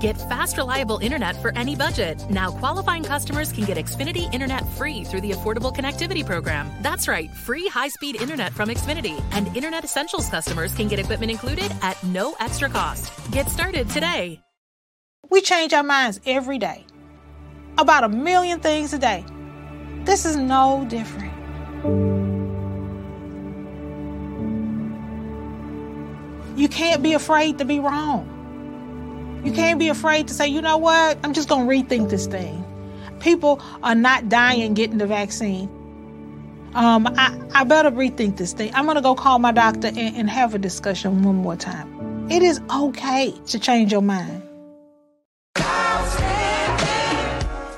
Get fast, reliable internet for any budget. Now, qualifying customers can get Xfinity Internet free through the Affordable Connectivity Program. That's right, free high speed internet from Xfinity. And Internet Essentials customers can get equipment included at no extra cost. Get started today. We change our minds every day about a million things a day. This is no different. You can't be afraid to be wrong. You can't be afraid to say, you know what, I'm just going to rethink this thing. People are not dying getting the vaccine. Um, I, I better rethink this thing. I'm going to go call my doctor and, and have a discussion one more time. It is okay to change your mind.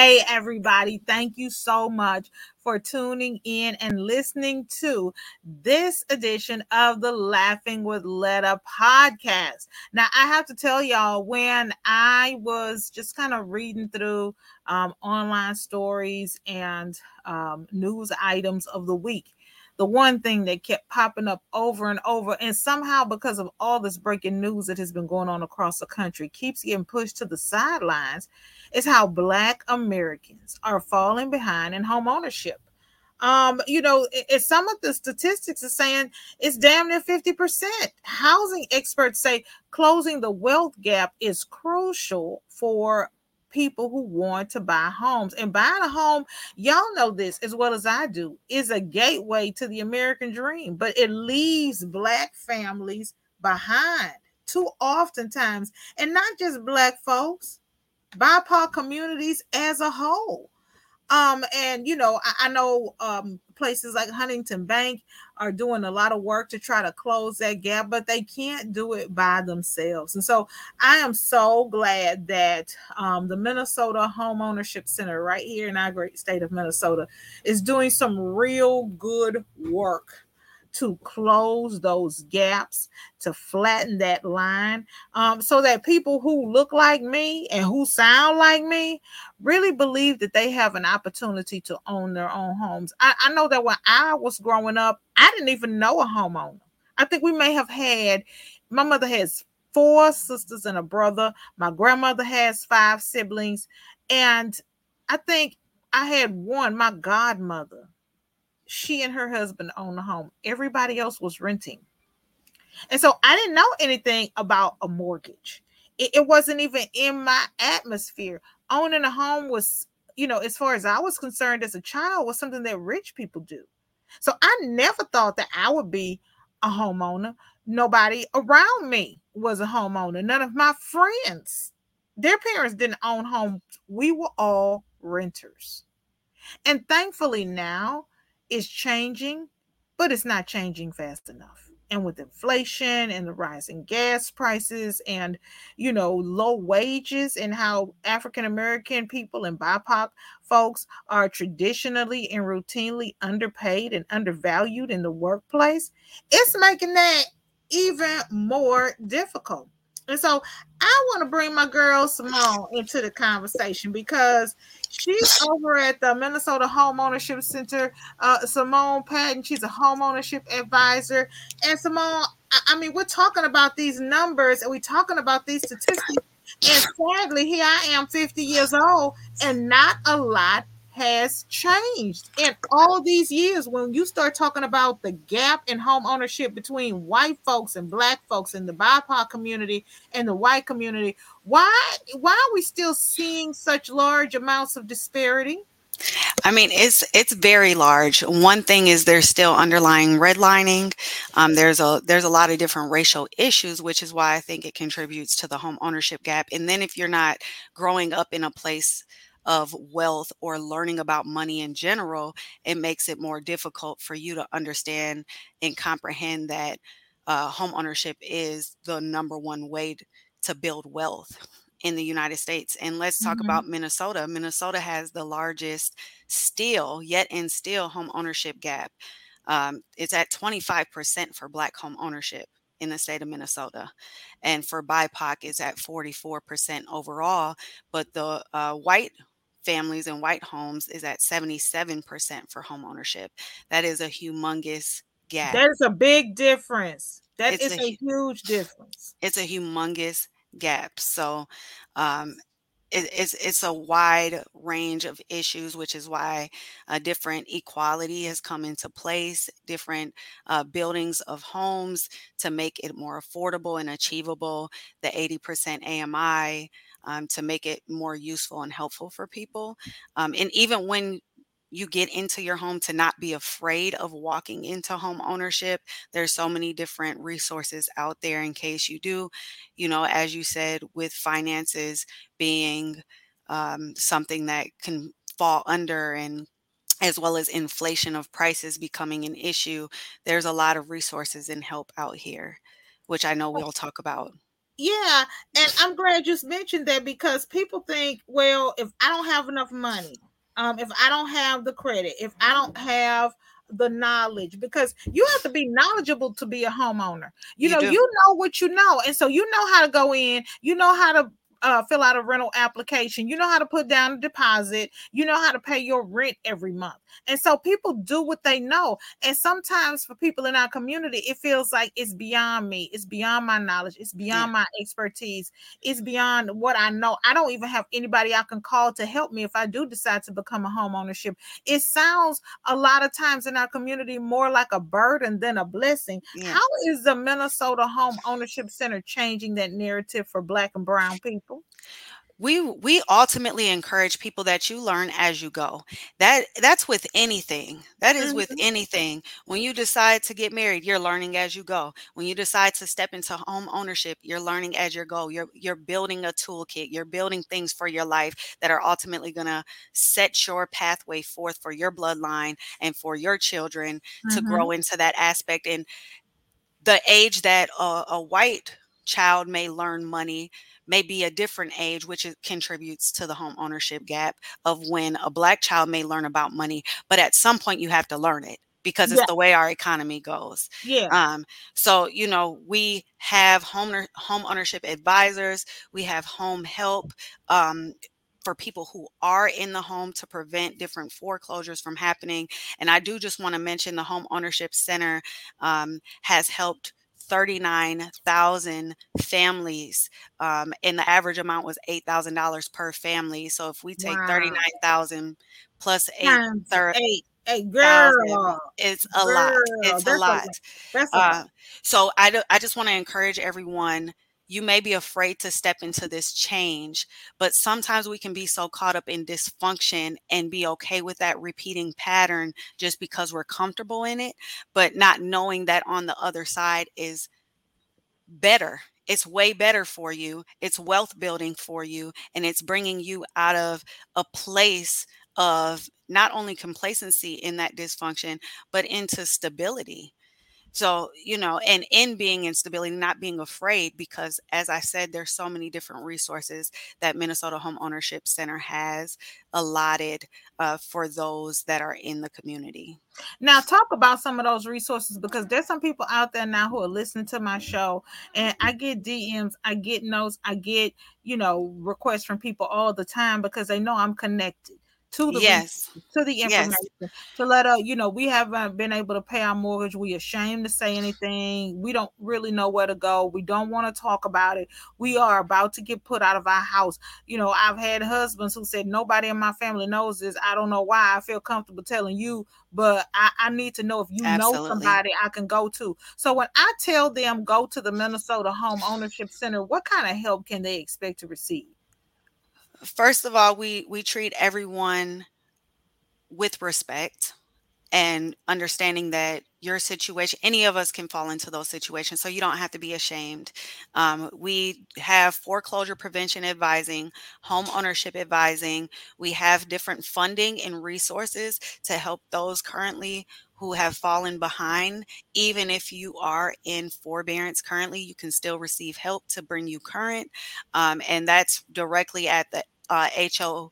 Hey, everybody. Thank you so much for tuning in and listening to this edition of the Laughing with Letta podcast. Now, I have to tell y'all, when I was just kind of reading through um, online stories and um, news items of the week, the one thing that kept popping up over and over, and somehow because of all this breaking news that has been going on across the country, keeps getting pushed to the sidelines is how Black Americans are falling behind in home ownership. Um, you know, some of the statistics are saying it's damn near 50%. Housing experts say closing the wealth gap is crucial for people who want to buy homes. And buying a home, y'all know this as well as I do, is a gateway to the American dream, but it leaves Black families behind too oftentimes, and not just Black folks. BIPOC communities as a whole. Um, and you know, I, I know um, places like Huntington Bank are doing a lot of work to try to close that gap, but they can't do it by themselves. And so I am so glad that um, the Minnesota Home Ownership Center, right here in our great state of Minnesota, is doing some real good work to close those gaps, to flatten that line, um, so that people who look like me and who sound like me really believe that they have an opportunity to own their own homes. I, I know that when I was growing up, I didn't even know a homeowner. I think we may have had, my mother has four sisters and a brother. My grandmother has five siblings. And I think I had one, my godmother she and her husband owned the home. Everybody else was renting. And so I didn't know anything about a mortgage. It, it, wasn't even in my atmosphere. Owning a home was, you know, as far as I was concerned as a child, was something that rich people do. So I never thought that I would be a homeowner. Nobody around me was a homeowner. None of my friends, their parents didn't own homes. We were all renters. And thankfully now is changing, but it's not changing fast enough. And with inflation and the rising gas prices and, you know, low wages and how African American people and BIPOC folks are traditionally and routinely underpaid and undervalued in the workplace, it's making that even more difficult. And so I want to bring my girl Simone into the conversation because she's over at the Minnesota Homeownership Center. Uh, Simone Patton, she's a home ownership advisor. And Simone, I, I mean, we're talking about these numbers and we're talking about these statistics. And sadly, here I am, 50 years old, and not a lot has changed in all these years when you start talking about the gap in home ownership between white folks and black folks in the BIPOC community and the white community why why are we still seeing such large amounts of disparity I mean, it's it's very large. One thing is there's still underlying redlining. Um, there's a there's a lot of different racial issues, which is why I think it contributes to the home ownership gap. And then if you're not growing up in a place of wealth or learning about money in general, it makes it more difficult for you to understand and comprehend that uh, home ownership is the number one way to build wealth. in the United States. And let's talk Mhm. about Minnesota. Minnesota has the largest still, yet and still, home ownership gap. Um, it's at 25% for Black home ownership in the state of Minnesota. And for BIPOC, it's at 44% overall. But the uh, white families and white homes is at 77% for home ownership. That is a humongous gap. That is a big difference. That It's is a a huge difference. it's a humongous gap. So um, it, it's it's a wide range of issues, which is why a different equality has come into place, different uh, buildings of homes to make it more affordable and achievable. The 80% AMI um, to make it more useful and helpful for people. Um, and even when you get into your home to not be afraid of walking into home ownership there's so many different resources out there in case you do you know as you said with finances being um, something that can fall under and as well as inflation of prices becoming an issue there's a lot of resources and help out here which i know we'll talk about. Yeah, and I'm glad you mentioned that because people think, well, if I don't have enough money, um, if I don't have the credit, if I don't have the knowledge, because you have to be knowledgeable to be a homeowner. You, You know, do. you know what you know, and so you know how to go in, you know how to uh, fill out a rental application, you know how to put down a deposit, you know how to pay your rent every month. And so people do what they know. And sometimes for people in our community, it feels like it's beyond me, it's beyond my knowledge, it's beyond my expertise, it's beyond what I know. I don't even have anybody I can call to help me if I do decide to become a home ownership. It sounds a lot of times in our community more like a burden than a blessing. yeah How is the Minnesota Home Ownership Center changing that narrative for Black and Brown people? We we ultimately encourage people that you learn as you go. That that's with anything. That is with Mhm. anything. When you decide to get married you're learning as you go. When you decide to step into home ownership you're learning as you go. You're you're building a toolkit. You're building things for your life that are ultimately going to set your pathway forth for your bloodline and for your children to Mhm. grow into that aspect. And the age that a, a white child may learn money may be a different age which contributes to the home ownership gap of when a black child may learn about money but at some point you have to learn it because it's Yeah. the way our economy goes Yeah. um, so you know we have home home ownership advisors we have home help um, for people who are in the home to prevent different foreclosures from happening and i do just want to mention the home ownership center um, has helped 39,000 families, um, and the average amount was $8,000 per family. So if we take Wow. 39,000 plus eight thir- eight. Hey, thousand, girl. it's a lot. It's a that's a lot. lot. A Uh, so I, do, I just want to encourage everyone. You may be afraid to step into this change, but sometimes we can be so caught up in dysfunction and be okay with that repeating pattern just because we're comfortable in it, but not knowing that on the other side is better. It's way better for you. It's wealth building for you, and it's bringing you out of a place of not only complacency in that dysfunction, but into stability. So, you know, and in being in stability, not being afraid, because as I said, there's so many different resources that Minnesota Home Ownership Center has allotted uh, for those that are in the community. Now, talk about some of those resources because there's some people out there now who are listening to my show, and I get DMs, I get notes, I get you know requests from people all the time because they know I'm connected to the Yes. to the Yes. information to let us, you know we haven't been able to pay our mortgage. We ashamed to say anything. We don't really know where to go. We don't want to talk about it. We are about to get put out of our house. You know i've had husbands who said nobody in my family knows this. I don't know why. I feel comfortable telling you but i, I need to know if you know somebody i can go to. So when i tell them go to the minnesota home ownership center what kind of help can they expect to receive First of all, we we treat everyone with respect and understanding that your situation, any of us can fall into those situations. So you don't have to be ashamed. Um, we have foreclosure prevention advising, home ownership advising. We have different funding and resources to help those currently who have fallen behind. Even if you are in forbearance currently, you can still receive help to bring you current. Um, and that's directly at the uh, hocmn.org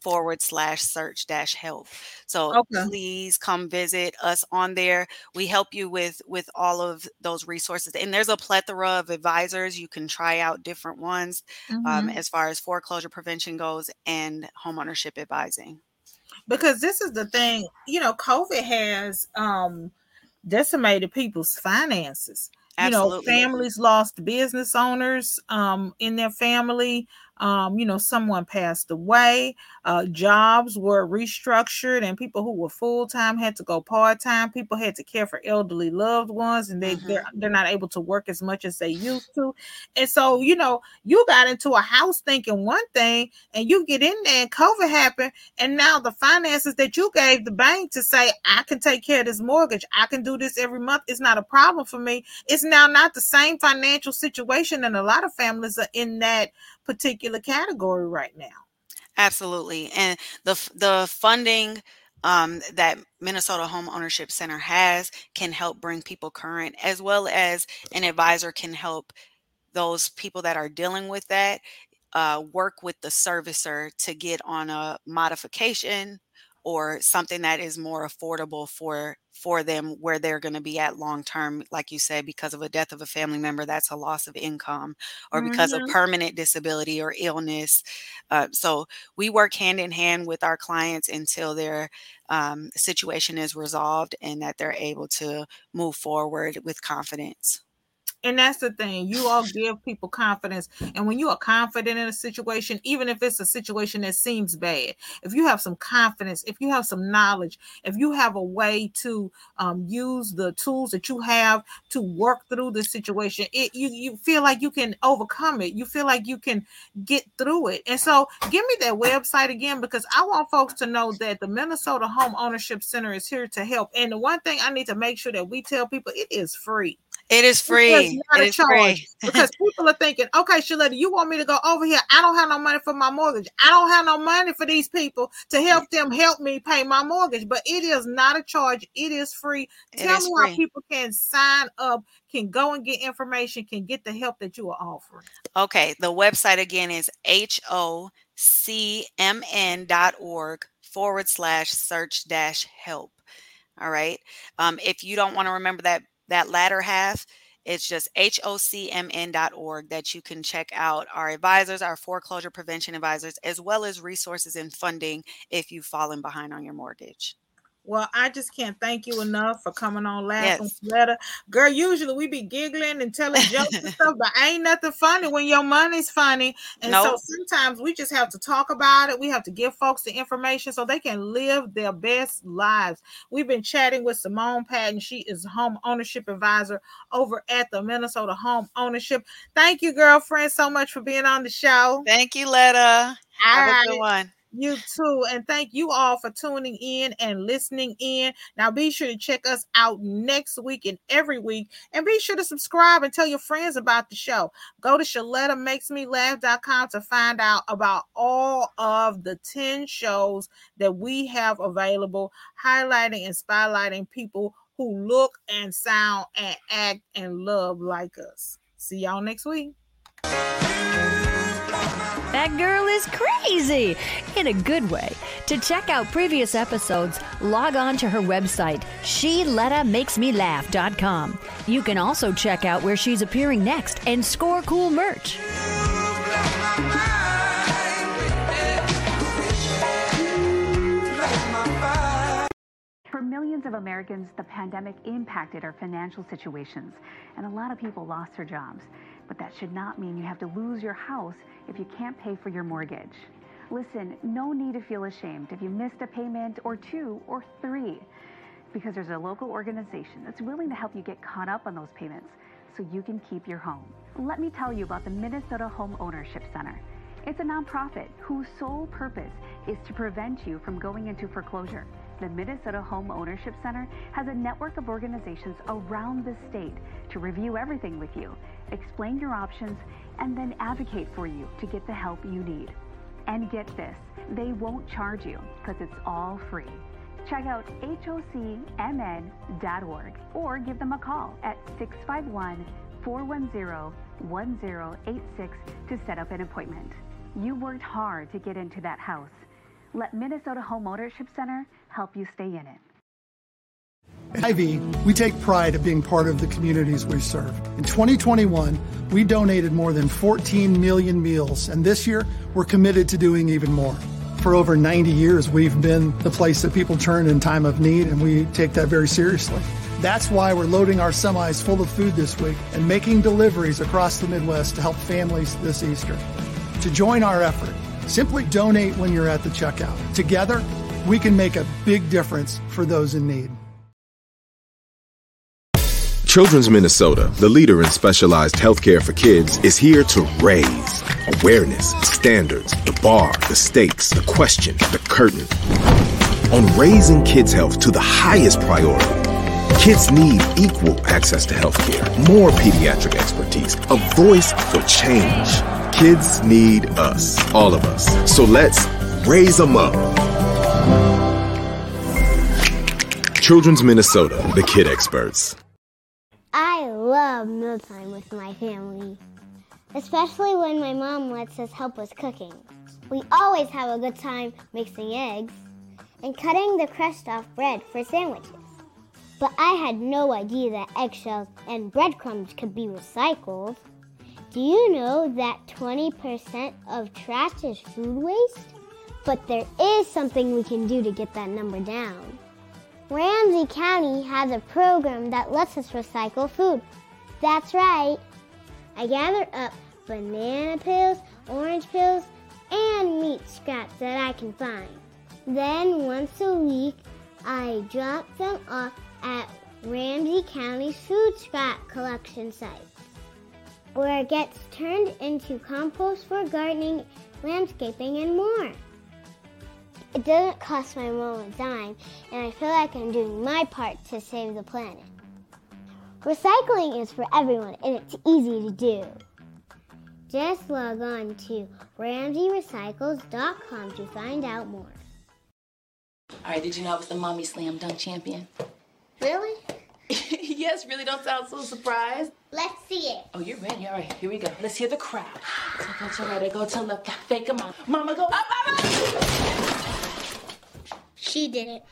forward slash search dash help. So okay. please come visit us on there. We help you with with all of those resources, and there's a plethora of advisors. You can try out different ones um, mm-hmm. um, as far as foreclosure prevention goes and homeownership advising. Because this is the thing, you know, COVID has um, decimated people's finances. Absolutely. You know, families lost business owners um, in their family um, you know, someone passed away, uh, jobs were restructured, and people who were full time had to go part time. People had to care for elderly loved ones, and they mm-hmm. they're, they're not able to work as much as they used to. And so, you know, you got into a house thinking one thing, and you get in there, and COVID happened, and now the finances that you gave the bank to say, I can take care of this mortgage, I can do this every month, it's not a problem for me. It's now not the same financial situation, and a lot of families are in that particular category right now. Absolutely. And the the funding um, that Minnesota Home Ownership Center has can help bring people current, as well as an advisor can help those people that are dealing with that uh, work with the servicer to get on a modification or something that is more affordable for for them where they're going to be at long term like you said because of a death of a family member that's a loss of income or mm-hmm. because of permanent disability or illness uh, so we work hand in hand with our clients until their um, situation is resolved and that they're able to move forward with confidence and that's the thing. You all give people confidence. And when you are confident in a situation, even if it's a situation that seems bad, if you have some confidence, if you have some knowledge, if you have a way to um, use the tools that you have to work through the situation, it you, you feel like you can overcome it. You feel like you can get through it. And so give me that website again because I want folks to know that the Minnesota Home Ownership Center is here to help. And the one thing I need to make sure that we tell people it is free. It is free. It is free. because people are thinking, okay, Sheletta, you want me to go over here? I don't have no money for my mortgage. I don't have no money for these people to help them help me pay my mortgage. But it is not a charge. It is free. It Tell is me free. how people can sign up, can go and get information, can get the help that you are offering. Okay. The website again is H O C M N dot org forward slash search dash help. All right. Um, if you don't want to remember that that latter half, it's just hocmn.org that you can check out our advisors, our foreclosure prevention advisors, as well as resources and funding if you've fallen behind on your mortgage. Well, I just can't thank you enough for coming on laughing yes. Letta. Girl, usually we be giggling and telling jokes and stuff, but ain't nothing funny when your money's funny. And nope. so sometimes we just have to talk about it. We have to give folks the information so they can live their best lives. We've been chatting with Simone Patton. She is home ownership advisor over at the Minnesota Home Ownership. Thank you, girlfriend, so much for being on the show. Thank you, Letta. Have right. a good one. You too. And thank you all for tuning in and listening in. Now be sure to check us out next week and every week. And be sure to subscribe and tell your friends about the show. Go to ShelettaMakesMeLaugh.com to find out about all of the 10 shows that we have available, highlighting and spotlighting people who look and sound and act and love like us. See y'all next week. That girl is crazy in a good way. To check out previous episodes, log on to her website, SheLettaMakesMeLaugh.com. You can also check out where she's appearing next and score cool merch. For millions of Americans, the pandemic impacted our financial situations, and a lot of people lost their jobs. But that should not mean you have to lose your house if you can't pay for your mortgage. Listen, no need to feel ashamed if you missed a payment or two or three, because there's a local organization that's willing to help you get caught up on those payments so you can keep your home. Let me tell you about the Minnesota Home Ownership Center. It's a nonprofit whose sole purpose is to prevent you from going into foreclosure. The Minnesota Home Ownership Center has a network of organizations around the state to review everything with you, explain your options, and then advocate for you to get the help you need. And get this, they won't charge you because it's all free. Check out hocmn.org or give them a call at 651 410 1086 to set up an appointment. You worked hard to get into that house. Let Minnesota Home Ownership Center help you stay in it. At Hy-Vee, we take pride at being part of the communities we serve. In 2021, we donated more than 14 million meals, and this year, we're committed to doing even more. For over 90 years, we've been the place that people turn in time of need, and we take that very seriously. That's why we're loading our semis full of food this week and making deliveries across the Midwest to help families this Easter. To join our effort, simply donate when you're at the checkout. Together, we can make a big difference for those in need. Children's Minnesota, the leader in specialized healthcare for kids, is here to raise awareness, standards, the bar, the stakes, the question, the curtain. On raising kids' health to the highest priority, kids need equal access to healthcare, more pediatric expertise, a voice for change. Kids need us, all of us. So let's raise them up. Children's Minnesota, the kid experts. I love mealtime with my family, especially when my mom lets us help with cooking. We always have a good time mixing eggs and cutting the crust off bread for sandwiches. But I had no idea that eggshells and breadcrumbs could be recycled. Do you know that 20% of trash is food waste? But there is something we can do to get that number down. Ramsey County has a program that lets us recycle food. That's right. I gather up banana peels, orange peels, and meat scraps that I can find. Then once a week, I drop them off at Ramsey County's food scrap collection site, where it gets turned into compost for gardening, landscaping, and more. It doesn't cost my mom a dime, and I feel like I'm doing my part to save the planet. Recycling is for everyone, and it's easy to do. Just log on to RamseyRecycles.com to find out more. All right, did you know I was the mommy slam dunk champion? Really? yes, really don't sound so surprised. Let's see it. Oh, you're ready. All right, here we go. Let's hear the crowd. So go to right, I go to left, fake a mom. Mama, go up, mama! She did it.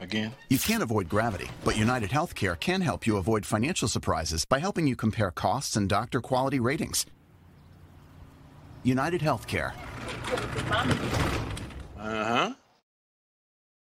Again? You can't avoid gravity, but United Healthcare can help you avoid financial surprises by helping you compare costs and doctor quality ratings. United Healthcare. Uh huh.